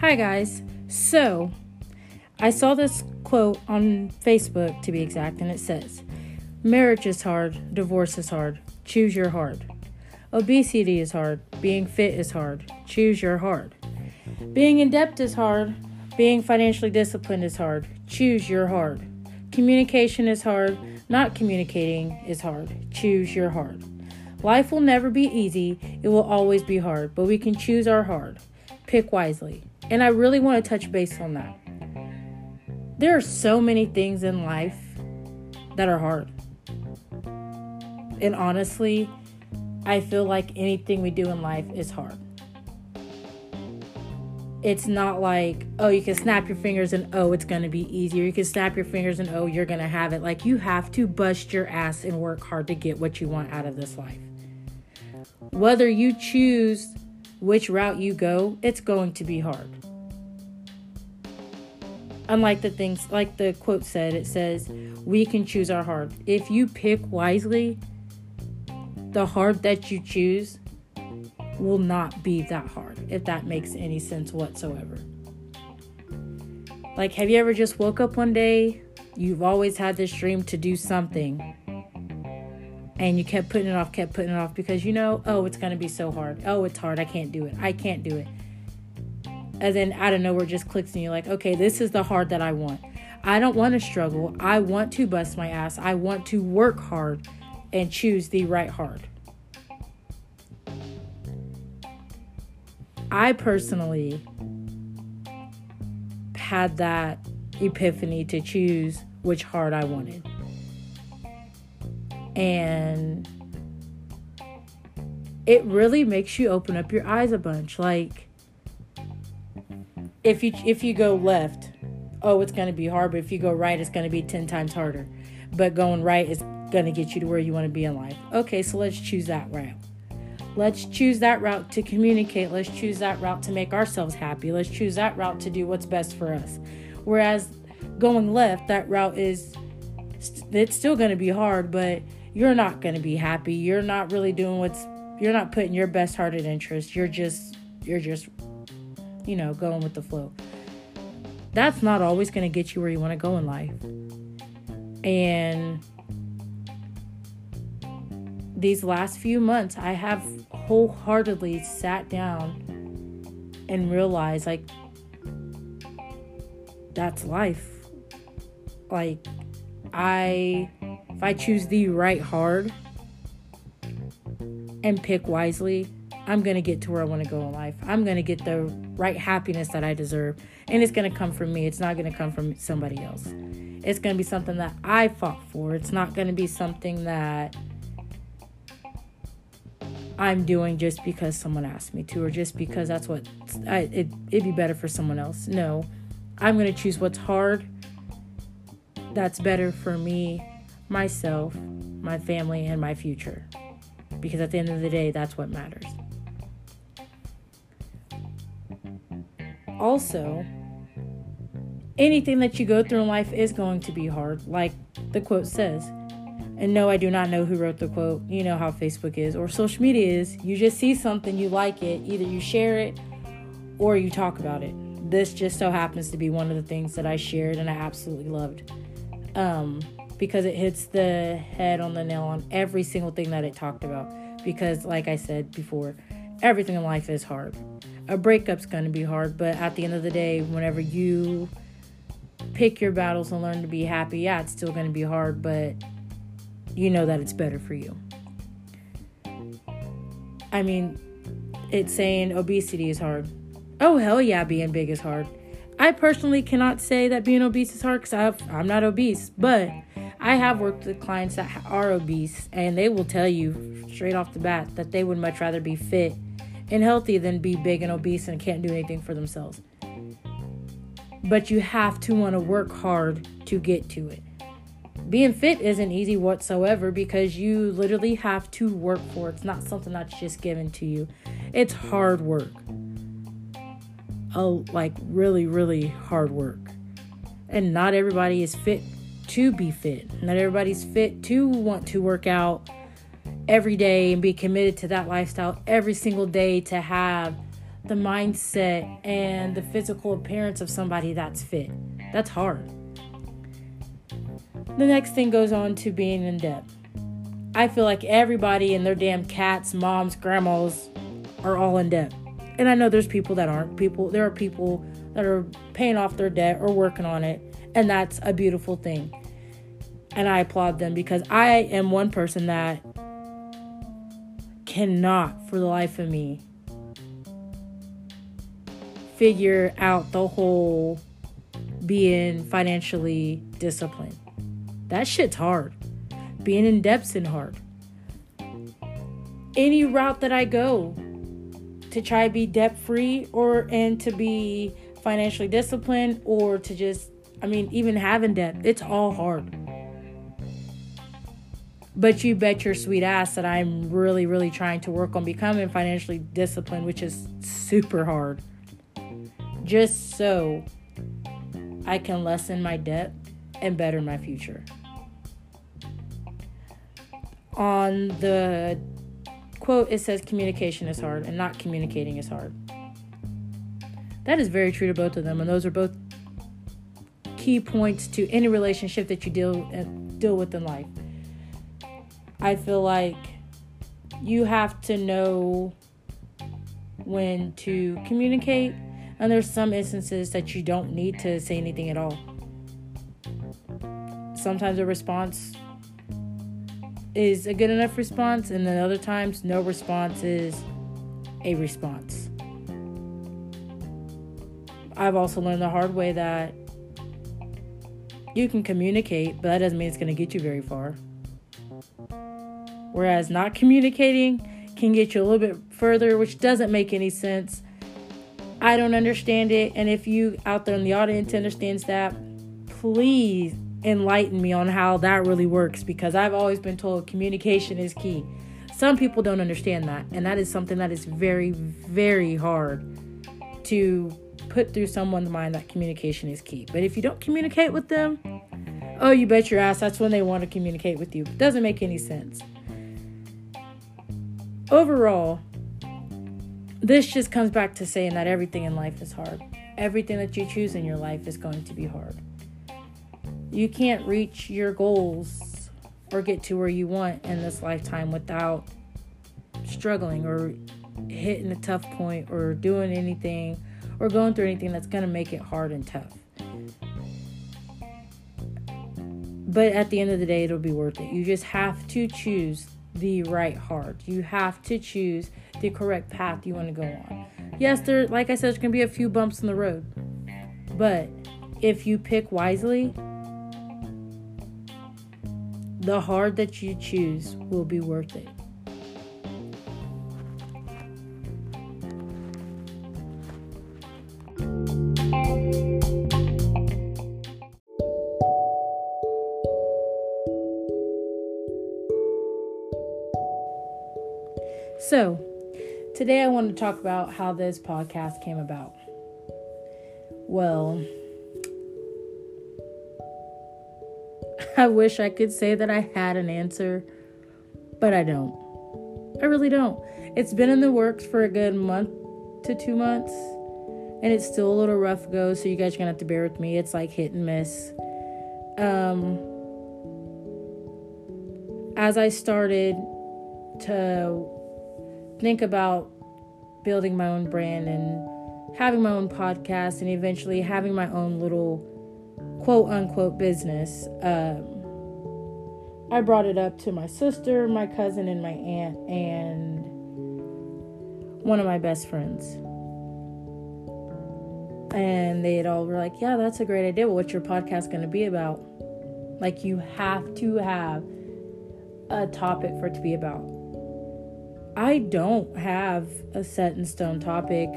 Hi, guys. So, I saw this quote on Facebook to be exact, and it says, Marriage is hard, divorce is hard, choose your hard. Obesity is hard, being fit is hard, choose your hard. Being in debt is hard, being financially disciplined is hard, choose your hard. Communication is hard, not communicating is hard, choose your hard. Life will never be easy, it will always be hard, but we can choose our hard. Pick wisely. And I really want to touch base on that. There are so many things in life that are hard. And honestly, I feel like anything we do in life is hard. It's not like, oh, you can snap your fingers and oh, it's going to be easier. You can snap your fingers and oh, you're going to have it. Like, you have to bust your ass and work hard to get what you want out of this life. Whether you choose which route you go, it's going to be hard. Unlike the things, like the quote said, it says, we can choose our hard. If you pick wisely, the hard that you choose will not be that hard, if that makes any sense whatsoever. Like, have you ever just woke up one day? You've always had this dream to do something, and you kept putting it off, kept putting it off because you know, oh, it's gonna be so hard. Oh, it's hard. I can't do it. I can't do it. And then out of nowhere just clicks and you're like, okay, this is the hard that I want. I don't want to struggle. I want to bust my ass. I want to work hard and choose the right hard. I personally had that epiphany to choose which hard I wanted. And it really makes you open up your eyes a bunch. Like if you if you go left, oh, it's going to be hard, but if you go right, it's going to be 10 times harder. But going right is going to get you to where you want to be in life. Okay, so let's choose that route. Let's choose that route to communicate. Let's choose that route to make ourselves happy. Let's choose that route to do what's best for us. Whereas going left, that route is it's still going to be hard, but you're not going to be happy. You're not really doing what's you're not putting your best hearted interest. You're just you're just you know, going with the flow. That's not always going to get you where you want to go in life. And these last few months, I have wholeheartedly sat down and realized like that's life. Like, I, if I choose the right hard and pick wisely, I'm going to get to where I want to go in life. I'm going to get the right happiness that I deserve. And it's going to come from me. It's not going to come from somebody else. It's going to be something that I fought for. It's not going to be something that I'm doing just because someone asked me to or just because that's what I, it, it'd be better for someone else. No, I'm going to choose what's hard that's better for me, myself, my family, and my future. Because at the end of the day, that's what matters. Also, anything that you go through in life is going to be hard, like the quote says. And no, I do not know who wrote the quote. You know how Facebook is or social media is. You just see something, you like it, either you share it or you talk about it. This just so happens to be one of the things that I shared and I absolutely loved. Um, because it hits the head on the nail on every single thing that it talked about. Because, like I said before, everything in life is hard. A breakup's to be hard, but at the end of the day, whenever you pick your battles and learn to be happy, yeah, it's still to be hard, but you know that it's better for you. I mean, it's saying obesity is hard. Oh, hell yeah, being big is hard. I personally cannot say that being obese is hard because I'm not obese, but I have worked with clients that are obese, and they will tell you straight off the bat that they would much rather be fit and healthy than be big and obese and can't do anything for themselves. But you have to want to work hard to get to it. Being fit isn't easy whatsoever because you literally have to work for it. It's not something that's just given to you. It's hard work. Oh, like really, really hard work. And not everybody is fit to be fit. Not everybody's fit to want to work out every day and be committed to that lifestyle every single day to have the mindset and the physical appearance of somebody that's fit. That's hard. The next thing goes on to being in debt. I feel like everybody and their damn cats, moms, grandmas are all in debt. And I know there's people that aren't. People there are people that are paying off their debt or working on it, and that's a beautiful thing. And I applaud them because I am one person that cannot for the life of me figure out the whole being financially disciplined. That shit's hard. Being in debt's in hard. Any route that I go to try to be debt free or and to be financially disciplined or to just I mean even having debt, it's all hard. But you bet your sweet ass that I'm really, really trying to work on becoming financially disciplined, which is super hard. Just so I can lessen my debt and better my future. On the quote, it says communication is hard and not communicating is hard. That is very true to both of them, and those are both key points to any relationship that you deal uh, deal with in life. I feel like you have to know when to communicate, and there's some instances that you don't need to say anything at all. Sometimes a response is a good enough response, and then other times, no response is a response. I've also learned the hard way that you can communicate, but that doesn't mean it's going to get you very far. Whereas not communicating can get you a little bit further, which doesn't make any sense. I don't understand it. And if you out there in the audience understands that, please enlighten me on how that really works because I've always been told communication is key. Some people don't understand that, and that is something that is very, very hard to put through someone's mind that communication is key. But if you don't communicate with them, oh, you bet your ass that's when they want to communicate with you. Doesn't make any sense overall, this just comes back to saying that everything in life is hard. Everything that you choose in your life is going to be hard. You can't reach your goals or get to where you want in this lifetime without struggling or hitting a tough point or doing anything or going through anything that's going to make it hard and tough. But at the end of the day, it'll be worth it. You just have to choose the right heart. You have to choose the correct path you want to go on. Yes, there like I said there's going to be a few bumps in the road. But if you pick wisely, the hard that you choose will be worth it. So, today I want to talk about how this podcast came about. Well, I wish I could say that I had an answer, but I don't. I really don't. It's been in the works for a good month to two months, and it's still a little rough go, so you guys are gonna have to bear with me. It's like hit and miss. Um, as I started to think about building my own brand and having my own podcast and eventually having my own little quote unquote business. Um, I brought it up to my sister, my cousin, and my aunt, and one of my best friends. And they all were like, Yeah, that's a great idea. Well, what's your podcast going to be about? Like, you have to have a topic for it to be about. I don't have a set in stone topic.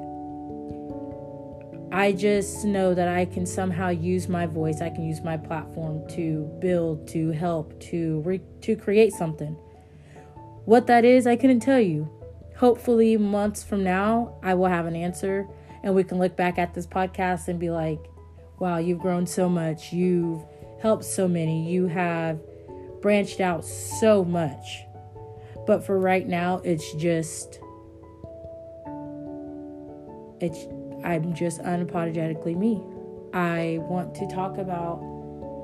I just know that I can somehow use my voice, I can use my platform to build, to help, to re- to create something. What that is, I couldn't tell you. Hopefully, months from now, I will have an answer and we can look back at this podcast and be like, wow, you've grown so much. You've helped so many. You have branched out so much. But for right now, it's just it's I'm just unapologetically me. I want to talk about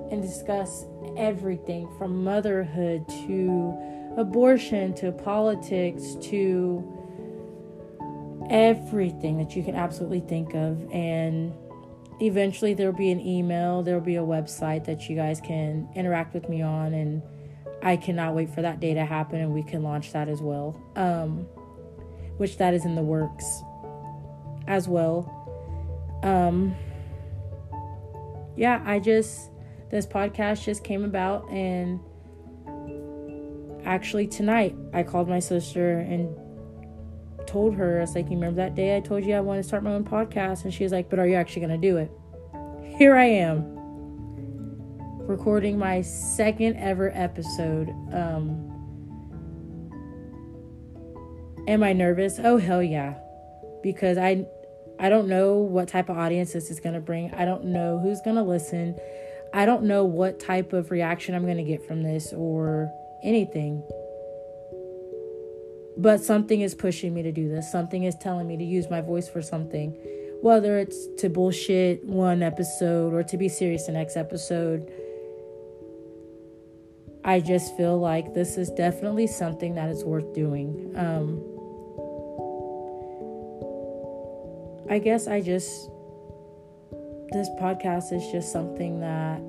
and discuss everything from motherhood to abortion to politics to everything that you can absolutely think of and eventually there'll be an email there'll be a website that you guys can interact with me on and i cannot wait for that day to happen and we can launch that as well um, which that is in the works as well um, yeah i just this podcast just came about and actually tonight i called my sister and told her, I was like, You remember that day I told you I wanted to start my own podcast? And she was like, But are you actually going to do it? Here I am, recording my second ever episode. Um, am I nervous? Oh, hell yeah. Because I. I don't know what type of audience this is going to bring. I don't know who's going to listen. I don't know what type of reaction I'm going to get from this or anything. But something is pushing me to do this. Something is telling me to use my voice for something. Whether it's to bullshit one episode or to be serious the next episode. I just feel like this is definitely something that is worth doing. Um, I guess I just, this podcast is just something that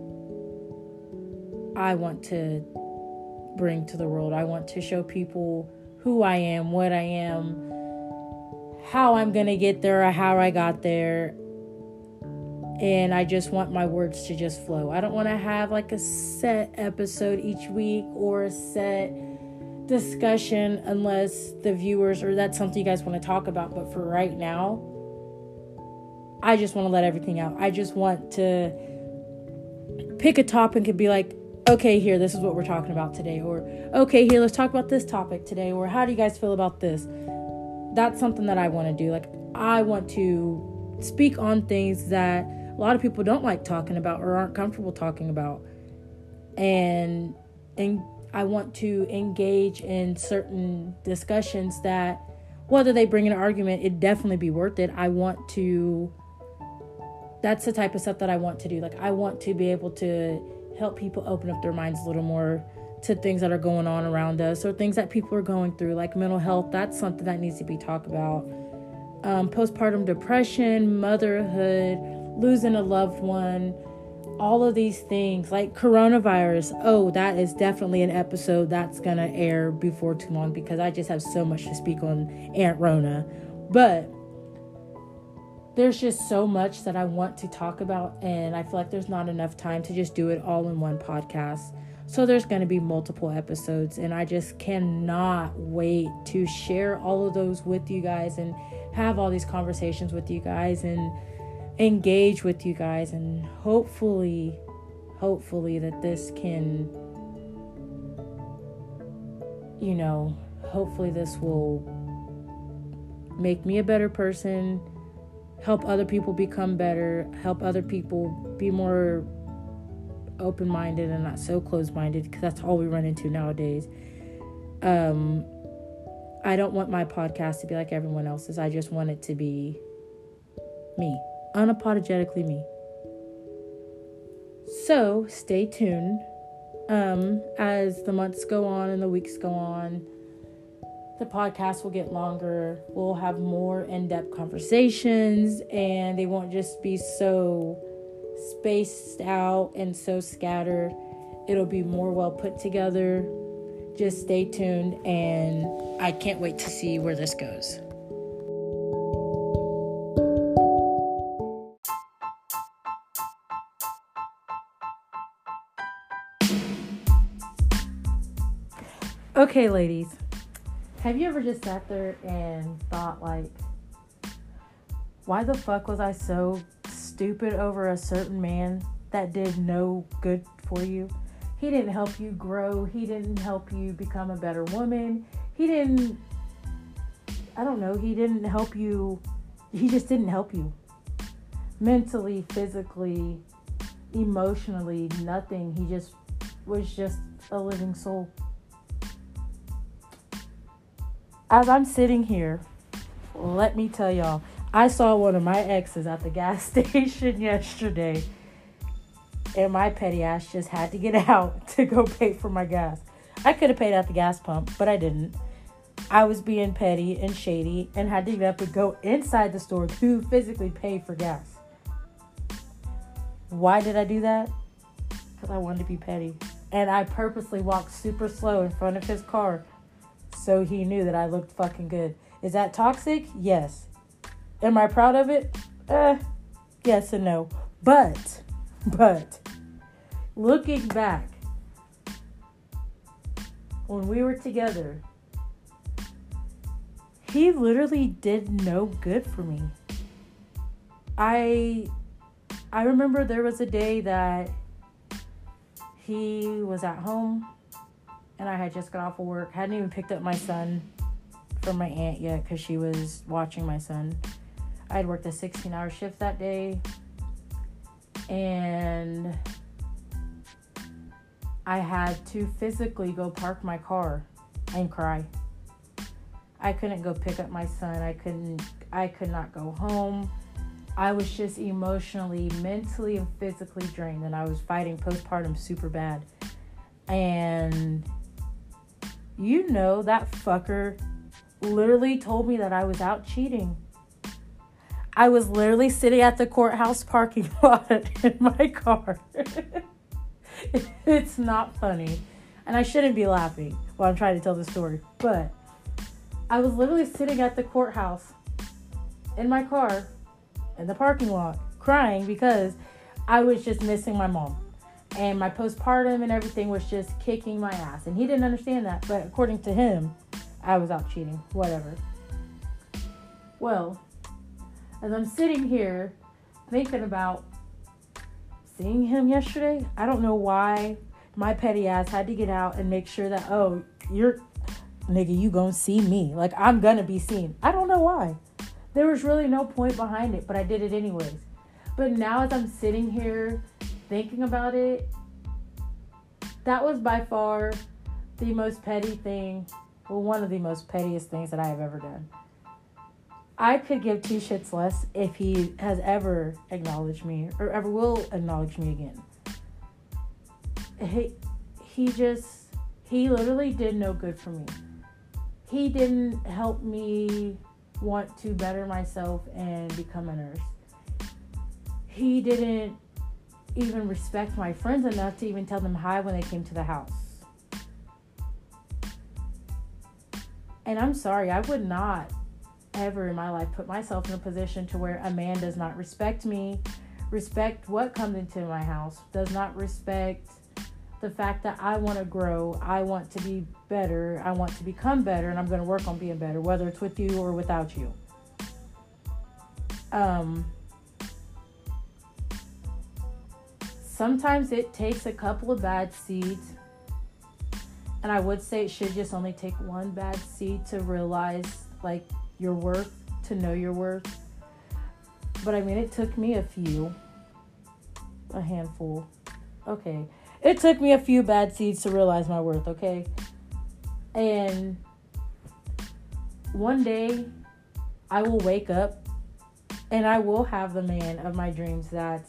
I want to bring to the world. I want to show people who I am, what I am, how I'm going to get there, or how I got there. And I just want my words to just flow. I don't want to have like a set episode each week or a set discussion unless the viewers or that's something you guys want to talk about. But for right now, I just want to let everything out. I just want to pick a topic and be like, okay, here, this is what we're talking about today, or okay, here, let's talk about this topic today, or how do you guys feel about this? That's something that I want to do. Like, I want to speak on things that a lot of people don't like talking about or aren't comfortable talking about. And, and I want to engage in certain discussions that, whether they bring an argument, it definitely be worth it. I want to, that's the type of stuff that I want to do. Like, I want to be able to help people open up their minds a little more to things that are going on around us or things that people are going through, like mental health. That's something that needs to be talked about. Um, postpartum depression, motherhood, losing a loved one, all of these things, like coronavirus. Oh, that is definitely an episode that's going to air before too long because I just have so much to speak on Aunt Rona. But there's just so much that I want to talk about, and I feel like there's not enough time to just do it all in one podcast. So there's going to be multiple episodes, and I just cannot wait to share all of those with you guys and have all these conversations with you guys and engage with you guys, and hopefully, hopefully, that this can, you know, hopefully, this will make me a better person help other people become better, help other people be more open minded and not so closed minded because that's all we run into nowadays. Um, I don't want my podcast to be like everyone else's. I just want it to be me, unapologetically me. So stay tuned um, as the months go on and the weeks go on the podcast will get longer. We'll have more in depth conversations, and they won't just be so spaced out and so scattered. It'll be more well put together. Just stay tuned, and I can't wait to see where this goes. Okay, ladies. Have you ever just sat there and thought, like, why the fuck was I so stupid over a certain man that did no good for you? He didn't help you grow. He didn't help you become a better woman. He didn't, I don't know, he didn't help you. He just didn't help you. Mentally, physically, emotionally, nothing. He just was just a living soul. As I'm sitting here, let me tell y'all, I saw one of my exes at the gas station yesterday, and my petty ass just had to get out to go pay for my gas. I could have paid at the gas pump, but I didn't. I was being petty and shady and had to get up and go inside the store to physically pay for gas. Why did I do that? Because I wanted to be petty. And I purposely walked super slow in front of his car so he knew that I looked fucking good. Is that toxic? Yes. Am I proud of it? Eh, yes and no. But, but, looking back, when we were together, he literally did no good for me. I I remember there was a day that he was at home and I had just got off of work. Hadn't even picked up my son from my aunt yet because she was watching my son. I had worked a 16 hour shift that day and I had to physically go park my car and cry. I couldn't go pick up my son. I couldn't I could not go home. I was just emotionally, mentally, and physically drained, and I was fighting postpartum super bad. And you know, that fucker literally told me that I was out cheating. I was literally sitting at the courthouse parking lot in my car. it's not funny. And I shouldn't be laughing while I'm trying to tell the story. But I was literally sitting at the courthouse in my car in the parking lot crying because I was just missing my mom. And my postpartum and everything was just kicking my ass. And he didn't understand that. But according to him, I was out cheating. Whatever. Well, as I'm sitting here thinking about seeing him yesterday, I don't know why my petty ass had to get out and make sure that, oh, you're, nigga, you gonna see me. Like, I'm gonna be seen. I don't know why. There was really no point behind it, but I did it anyways. But now, as I'm sitting here thinking about it, that was by far the most petty thing, well, one of the most pettiest things that I have ever done. I could give two shits less if he has ever acknowledged me or ever will acknowledge me again. He, he just, he literally did no good for me. He didn't help me want to better myself and become a nurse. He didn't even respect my friends enough to even tell them hi when they came to the house. And I'm sorry, I would not ever in my life put myself in a position to where a man does not respect me, respect what comes into my house, does not respect the fact that I want to grow, I want to be better, I want to become better, and I'm going to work on being better, whether it's with you or without you. Um, sometimes it takes a couple of bad seeds, and I would say it should just only take one bad seed to realize like your worth, to know your worth. But I mean, it took me a few, a handful. Okay it took me a few bad seeds to realize my worth, okay? And one day I will wake up and I will have the man of my dreams that's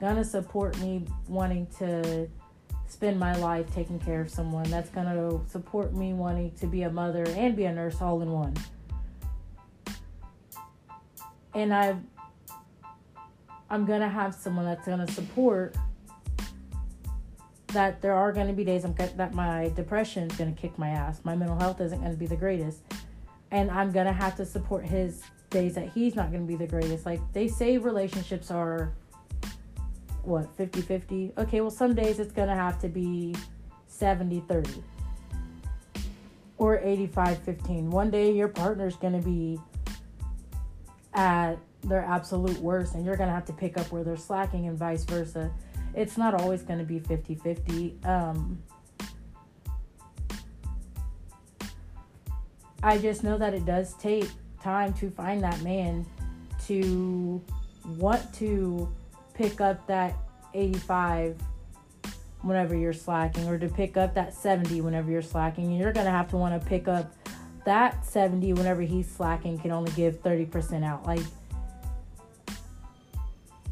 gonna support me wanting to spend my life taking care of someone, that's gonna support me wanting to be a mother and be a nurse all in one. And I I'm gonna have someone that's gonna support that there are going to be days I'm, that my depression is going to kick my ass. My mental health isn't going to be the greatest. And I'm going to have to support his days that he's not going to be the greatest. Like they say relationships are what, 50 50? Okay, well, some days it's to have to be 70 30 or 85 15. One day your partner's to be at their absolute worst and you're to have to pick up where they're slacking and vice versa it's not always to be 50 50. Um, I just know that it does take time to find that man to want to pick up that 85 whenever you're slacking or to pick up that 70 whenever you're slacking. You're going to have to want to pick up that 70 whenever he's slacking can only give 30% out. Like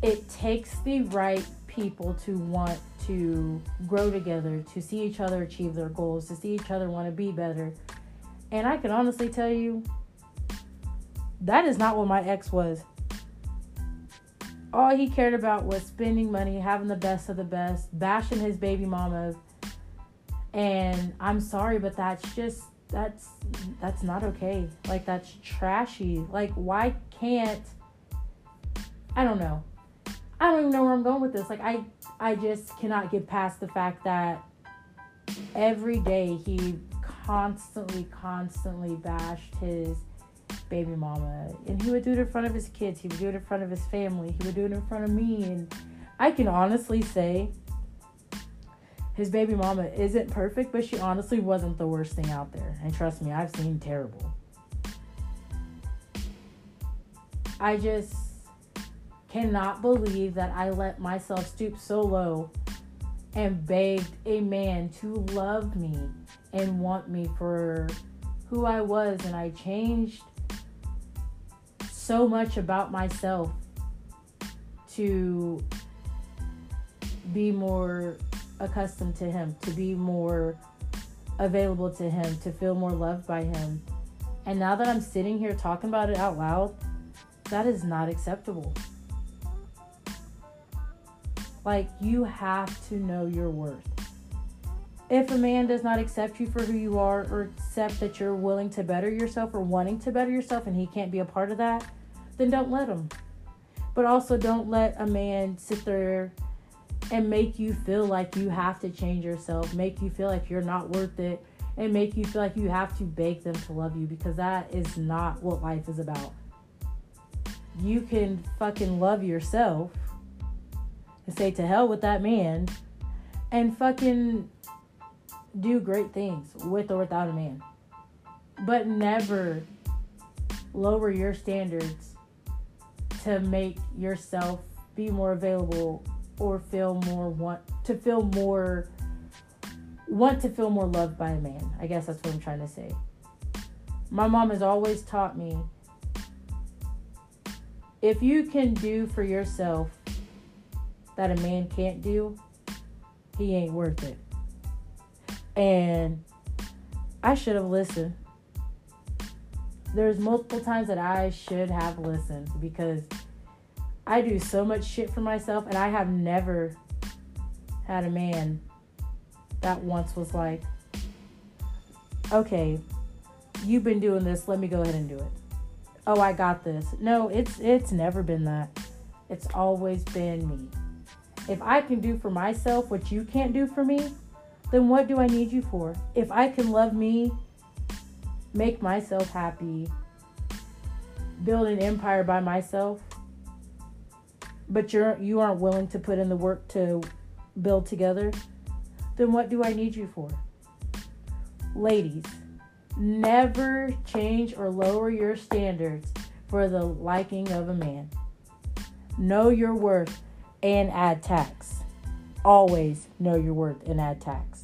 it takes the right people to want to grow together, to see each other achieve their goals, to see each other want to be better. And I can honestly tell you, that is not what my ex was. All he cared about was spending money, having the best of the best, bashing his baby mama. And I'm sorry, but that's just that's that's not okay. Like that's trashy. Like why can't I don't know. I don't even know where I'm going with this. Like I I just cannot get past the fact that every day he constantly constantly bashed his baby mama. And he would do it in front of his kids. He would do it in front of his family. He would do it in front of me. And i can honestly say his baby mama isn't perfect but she honestly wasn't the worst thing out there. And trust me i've seen terrible. I just cannot believe that I let myself stoop so low and begged a man to love me and want me for who I was. And I changed so much about myself to be more accustomed to him, to be more available to him, to feel more loved by him. And now that I'm sitting here talking about it out loud, that is not acceptable. Like, you have to know your worth. If a man does not accept you for who you are or accept that you're willing to better yourself or wanting to better yourself and he can't be a part of that, then don't let them. But also, don't let a man sit there and make you feel like you have to change yourself, make you feel like you're not worth it, and make you feel like you have to beg them to love you because that is not what life is about. You can fucking love yourself and say to hell with that man and fucking do great things with or without a man. But never lower your standards to make yourself be more available or feel more want to feel more want to feel more loved by a man. I guess that's what I'm trying to say. My mom has always taught me if you can do for yourself that a man can't do, he ain't worth it. And I should have listened. There's multiple times that I should have listened because I do so much shit for myself and I have never had a man that once was like, okay, you've been doing this, let me go ahead and do it. Oh, I got this. No, it's it's never been that. It's always been me. If I can do for myself what you can't do for me, then what do I need you for? If I can love me, make myself happy, build an empire by myself, but you're you aren't willing to put in the work to build together, then what do I need you for? Ladies, never change or lower your standards for the liking of a man. Know your worth and add tax. Always know your worth and add tax.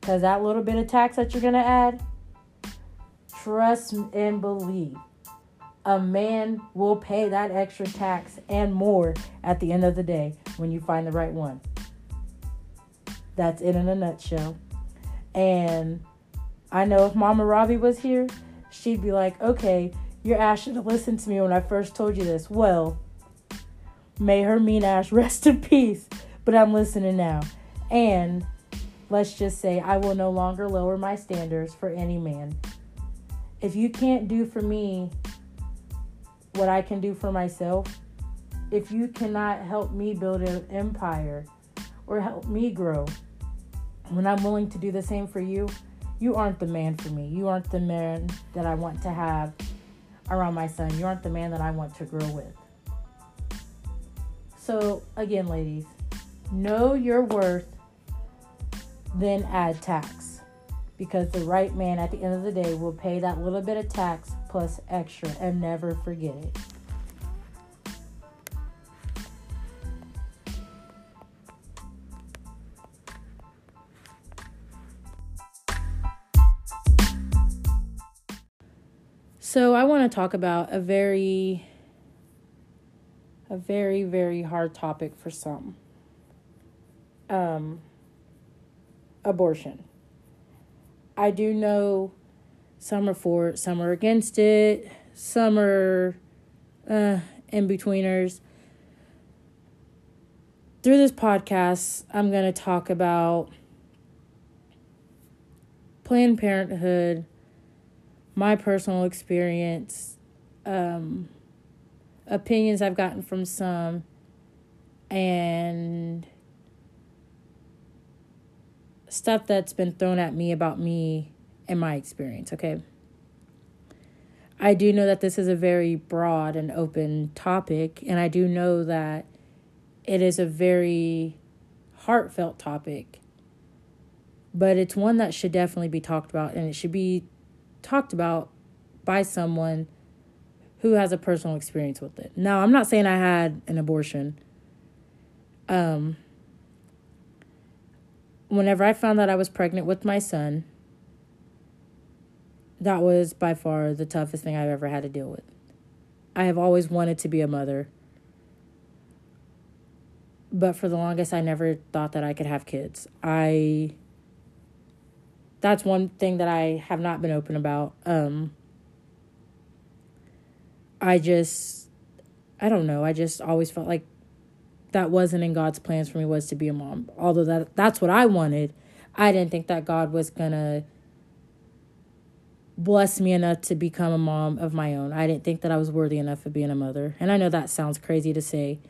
Because that little bit of tax that you're going to add, trust and believe, a man will pay that extra tax and more at the end of the day when you find the right one. That's it in a nutshell. And I know if Mama Robbie was here, she'd be like, okay, your ass should have listened to me when I first told you this. Well, May her mean ass rest in peace. But I'm listening now. And let's just say I will no longer lower my standards for any man. If you can't do for me what I can do for myself, if you cannot help me build an empire or help me grow, when I'm willing to do the same for you, you aren't the man for me. You aren't the man that I want to have around my son. You aren't the man that I want to grow with. So, again, ladies, know your worth, then add tax. Because the right man at the end of the day will pay that little bit of tax plus extra and never forget it. So I want to talk about a very a very very hard topic for some. Um abortion. I do know some are for it, some are against it, some are uh in betweeners. Through this podcast, I'm going to talk about Planned Parenthood, my personal experience, um, opinions I've gotten from some, and stuff that's been thrown at me about me and my experience, okay? I do know that this is a very broad and open topic, and I do know that it is a very heartfelt topic but it's one that should definitely be talked about and it should be talked about by someone who has a personal experience with it. Now, I'm not saying I had an abortion. Um whenever I found that I was pregnant with my son, that was by far the toughest thing I've ever had to deal with. I have always wanted to be a mother. But for the longest I never thought that I could have kids. I that's one thing that I have not been open about. Um, I just, I don't know. I just always felt like that wasn't in God's plans for me was to be a mom. Although that that's what I wanted, I didn't think that God was gonna bless me enough to become a mom of my own. I didn't think that I was worthy enough of being a mother. And I know that sounds crazy to say,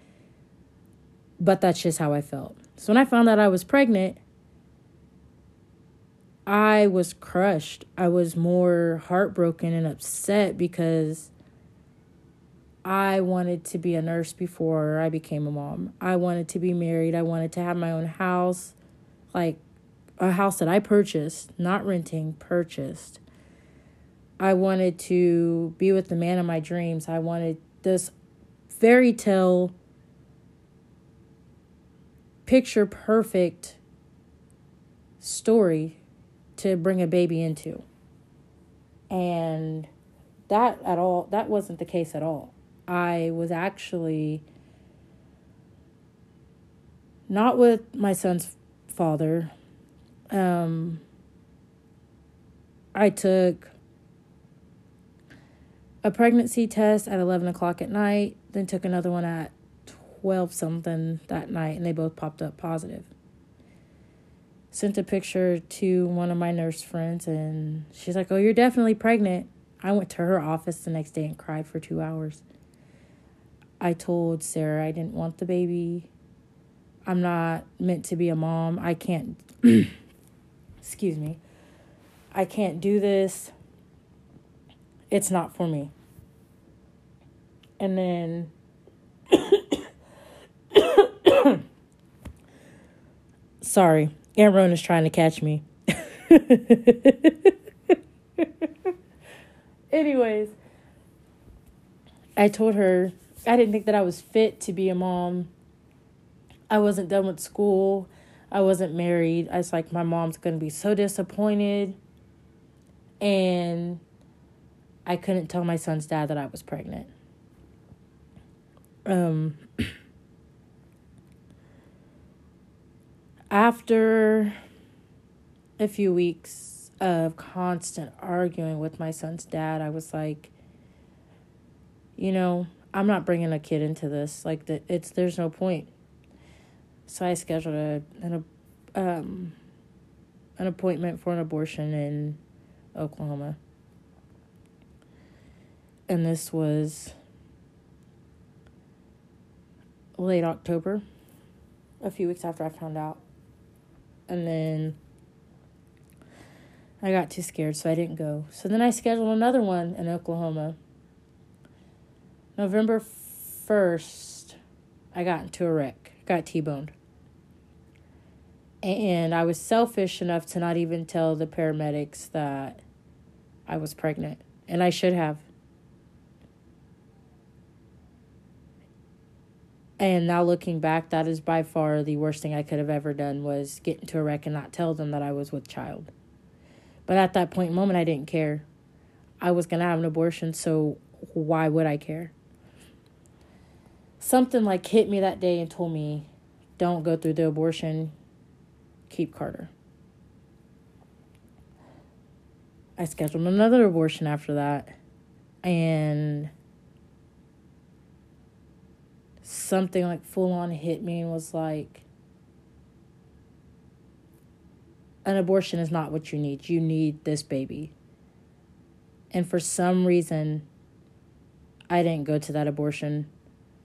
but that's just how I felt. So when I found out I was pregnant, I was crushed. I was more heartbroken and upset because I wanted to be a nurse before I became a mom. I wanted to be married. I wanted to have my own house, like a house that I purchased, not renting, purchased. I wanted to be with the man of my dreams. I wanted this fairy tale, picture perfect story to bring a baby into. And that at all that wasn't the case at all. I was actually not with my son's father. Um, I took a pregnancy test at 11 o'clock at night, then took another one at 12 something that night, and they both popped up positive sent a picture to one of my nurse friends and she's like, Oh, you're definitely pregnant. I went to her office the next day and cried for two hours. I told Sarah I didn't want the baby. I'm not meant to be a mom. I can't, excuse me, I can't do this. It's not for me. And then sorry Aunt Rona's trying to catch me. Anyways, I told her I didn't think that I was fit to be a mom. I wasn't done with school. I wasn't married. I was like, my mom's going to be so disappointed. And I couldn't tell my son's dad that I was pregnant. Um, after a few weeks of constant arguing with my son's dad, I was like, you know, I'm not bringing a kid into this. Like that, it's there's no point. So I scheduled a an um an appointment for an abortion in Oklahoma. And this was late October, a few weeks after I found out. And then I got too scared, so I didn't go. So then I scheduled another one in Oklahoma. November 1st, I got into a wreck, got T boned. And I was selfish enough to not even tell the paramedics that I was pregnant. And I should have. And now looking back, that is by far the worst thing I could have ever done was get into a wreck and not tell them that I was with child. But at that point in moment, I didn't care. I was going to have an abortion, so why would I care? Something like hit me that day and told me, don't go through the abortion, keep Carter. I scheduled another abortion after that. And something like full on hit me and was like, an abortion is not what you need. You need this baby. And for some reason, I didn't go to that abortion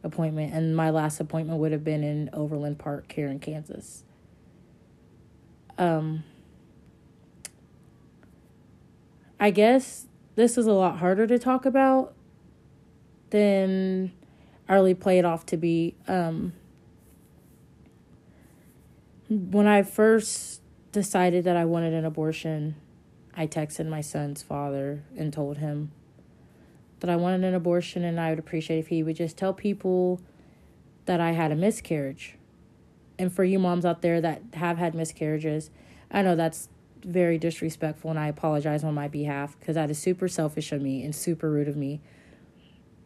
appointment. And my last appointment would have been in Overland Park here in Kansas. Um, I guess this is a lot harder to talk about than I really play it off to be. Um, when I first decided that I wanted an abortion, I texted my son's father and told him that I wanted an abortion and I would appreciate if he would just tell people that I had a miscarriage. And for you moms out there that have had miscarriages, I know that's very disrespectful and I apologize on my behalf because that is super selfish of me and super rude of me.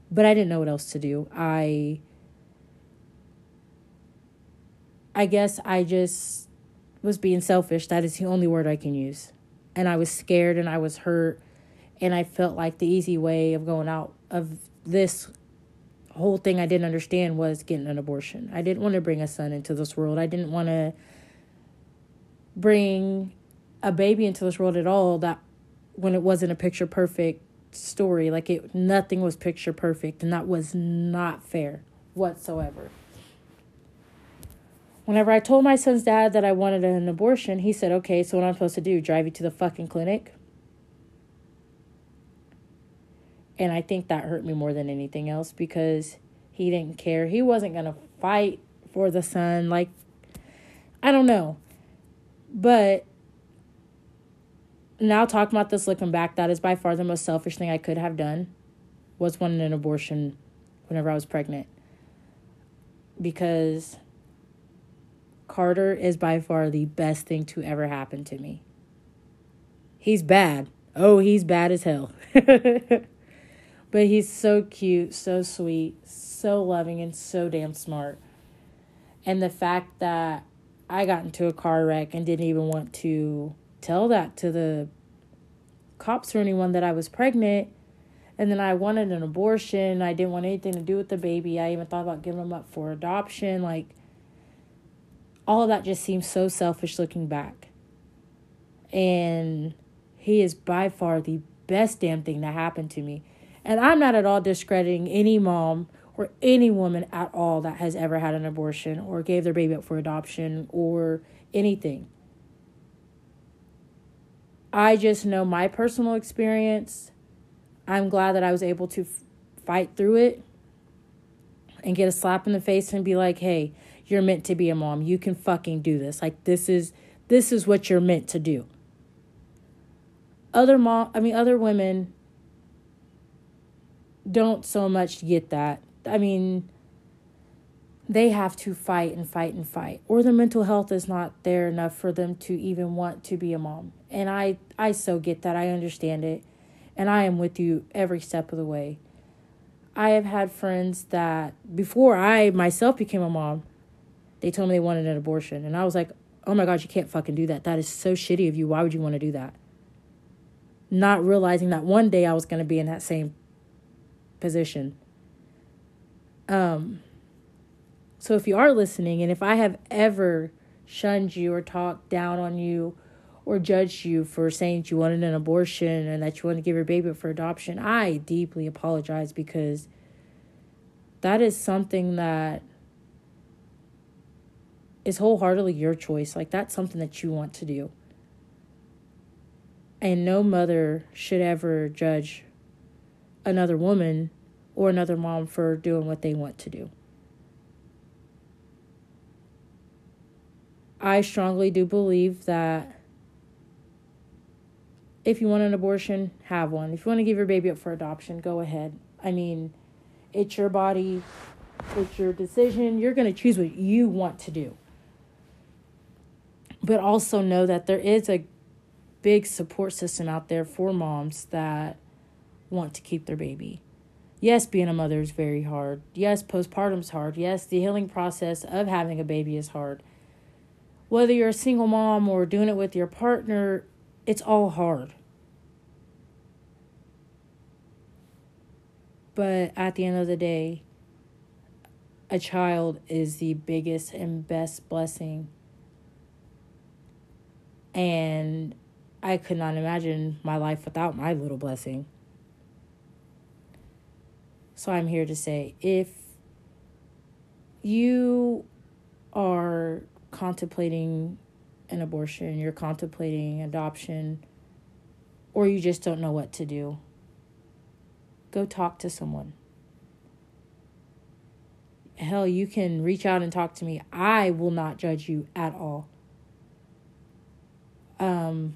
But I didn't know what else to do. I I guess I just was being selfish. That is the only word I can use. And I was scared and I was hurt and I felt like the easy way of going out of this whole thing I didn't understand was getting an abortion. I didn't want to bring a son into this world. I didn't want to bring a baby into this world at all that when it wasn't a picture perfect story like it nothing was picture perfect and that was not fair whatsoever whenever i told my son's dad that i wanted an abortion he said okay so what i'm supposed to do drive you to the fucking clinic and i think that hurt me more than anything else because he didn't care he wasn't going to fight for the son like i don't know but now talking about this looking back, that is by far the most selfish thing I could have done was wanting an abortion whenever I was pregnant. Because Carter is by far the best thing to ever happen to me. He's bad. Oh, he's bad as hell. but he's so cute, so sweet, so loving, and so damn smart. And the fact that I got into a car wreck and didn't even want to tell that to the cops or anyone that I was pregnant. And then I wanted an abortion. I didn't want anything to do with the baby. I even thought about giving him up for adoption. Like, all of that just seems so selfish looking back. And he is by far the best damn thing that happened to me. And I'm not at all discrediting any mom or any woman at all that has ever had an abortion or gave their baby up for adoption or anything. I just know my personal experience. I'm glad that I was able to f- fight through it and get a slap in the face and be like, "Hey, you're meant to be a mom. You can fucking do this. Like this is this is what you're meant to do." Other mom, I mean other women don't so much get that. I mean, they have to fight and fight and fight, or their mental health is not there enough for them to even want to be a mom. And I, I so get that. I understand it. And I am with you every step of the way. I have had friends that before I myself became a mom, they told me they wanted an abortion. And I was like, oh my god you can't fucking do that. That is so shitty of you. Why would you want to do that? Not realizing that one day I was going to be in that same position. Um, so if you are listening, and if I have ever shunned you or talked down on you or judged you for saying that you wanted an abortion and that you want to give your baby up for adoption, I deeply apologize because that is something that is wholeheartedly your choice. Like that's something that you want to do. And no mother should ever judge another woman or another mom for doing what they want to do. I strongly do believe that if you want an abortion, have one. If you want to give your baby up for adoption, go ahead. I mean, it's your body, it's your decision. You're going to choose what you want to do. But also know that there is a big support system out there for moms that want to keep their baby. Yes, being a mother is very hard. Yes, postpartum is hard. Yes, the healing process of having a baby is hard. Whether you're a single mom or doing it with your partner, it's all hard. But at the end of the day, a child is the biggest and best blessing. And I could not imagine my life without my little blessing. So I'm here to say if you are contemplating an abortion, you're contemplating adoption, or you just don't know what to do, go talk to someone. Hell, you can reach out and talk to me. I will not judge you at all. Um,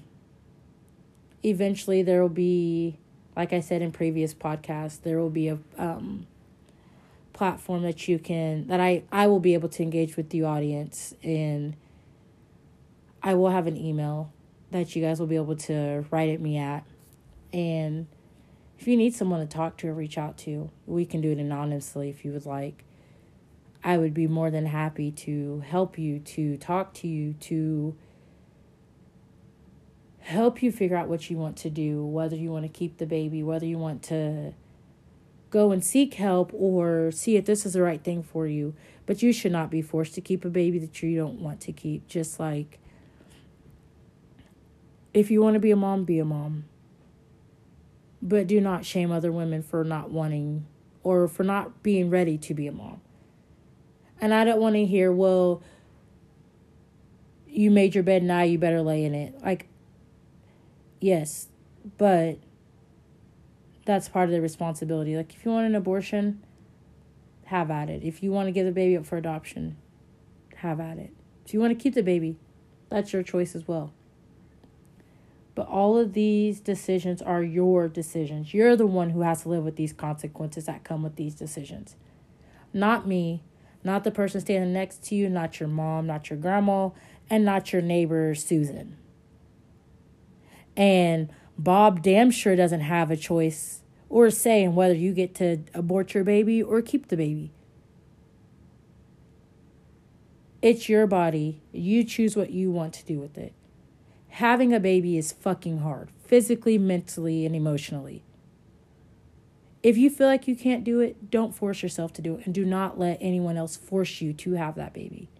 eventually, there will be, like I said in previous podcasts, there will be a um, platform that you can that I I will be able to engage with the audience and I will have an email that you guys will be able to write at me at and if you need someone to talk to or reach out to, we can do it anonymously if you would like. I would be more than happy to help you, to talk to you, to help you figure out what you want to do, whether you want to keep the baby, whether you want to go and seek help or see if this is the right thing for you. But you should not be forced to keep a baby that you don't want to keep. Just like if you want to be a mom, be a mom. But do not shame other women for not wanting or for not being ready to be a mom. And I don't want to hear, well, you made your bed now, you better lay in it. Like, yes, but that's part of the responsibility. Like, if you want an abortion, have at it. If you want to give the baby up for adoption, have at it. If you want to keep the baby, that's your choice as well. But all of these decisions are your decisions. You're the one who has to live with these consequences that come with these decisions. Not me, not the person standing next to you, not your mom, not your grandma, and not your neighbor, Susan. And Bob damn sure doesn't have a choice or a say in whether you get to abort your baby or keep the baby. It's your body. You choose what you want to do with it having a baby is fucking hard, physically, mentally, and emotionally. If you feel like you can't do it, don't force yourself to do it and do not let anyone else force you to have that baby.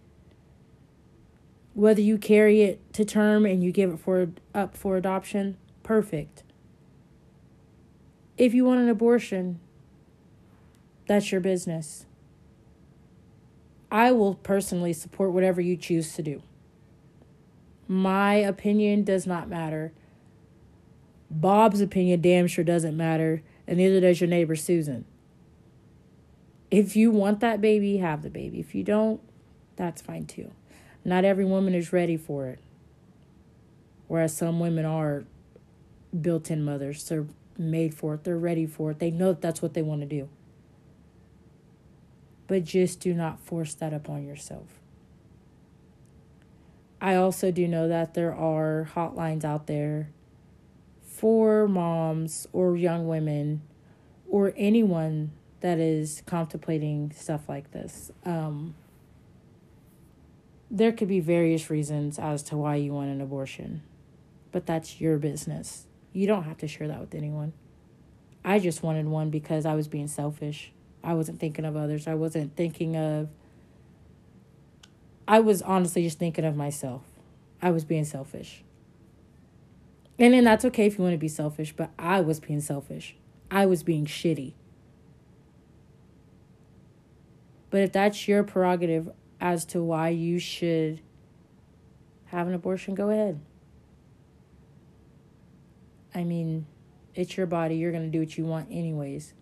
Whether you carry it to term and you give it for up for adoption, perfect. If you want an abortion, that's your business. I will personally support whatever you choose to do. My opinion does not matter. Bob's opinion damn sure doesn't matter, and neither does your neighbor Susan. If you want that baby, have the baby. If you don't, that's fine too. Not every woman is ready for it. Whereas some women are built in mothers, they're made for it, they're ready for it, they know that that's what they want to do. But just do not force that upon yourself. I also do know that there are hotlines out there for moms or young women or anyone that is contemplating stuff like this. Um, there could be various reasons as to why you want an abortion, but that's your business. You don't have to share that with anyone. I just wanted one because I was being selfish. I wasn't thinking of others. I wasn't thinking of I was honestly just thinking of myself. I was being selfish. And then that's okay if you want to be selfish, but I was being selfish. I was being shitty. But if that's your prerogative as to why you should have an abortion, go ahead. I mean, it's your body. You're going to do what you want, anyways.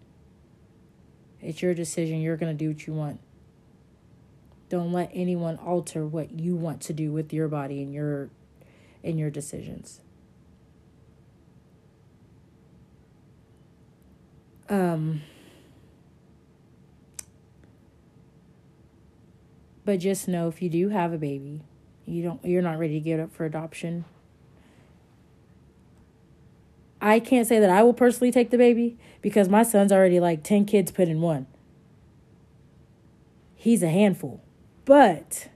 It's your decision. You're going to do what you want. Don't let anyone alter what you want to do with your body and your and your decisions. Um but just know if you do have a baby, you don't you're not ready to give it up for adoption. I can't say that I will personally take the baby because my son's already like 10 kids put in one. He's a handful. But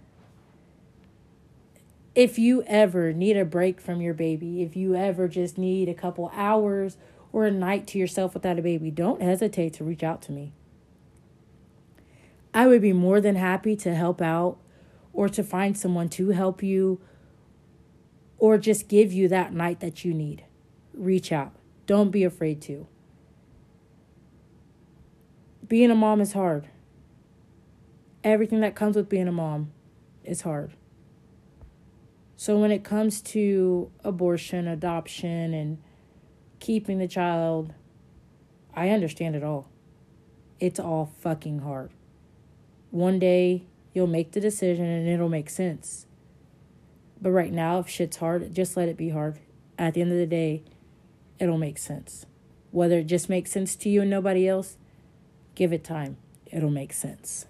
if you ever need a break from your baby, if you ever just need a couple hours or a night to yourself without a baby, don't hesitate to reach out to me. I would be more than happy to help out or to find someone to help you or just give you that night that you need. Reach out. Don't be afraid to. Being a mom is hard. Everything that comes with being a mom is hard. So when it comes to abortion, adoption, and keeping the child, I understand it all. It's all fucking hard. One day you'll make the decision and it'll make sense. But right now, if shit's hard, just let it be hard. At the end of the day, it'll make sense. Whether it just makes sense to you and nobody else, give it time. It'll make sense.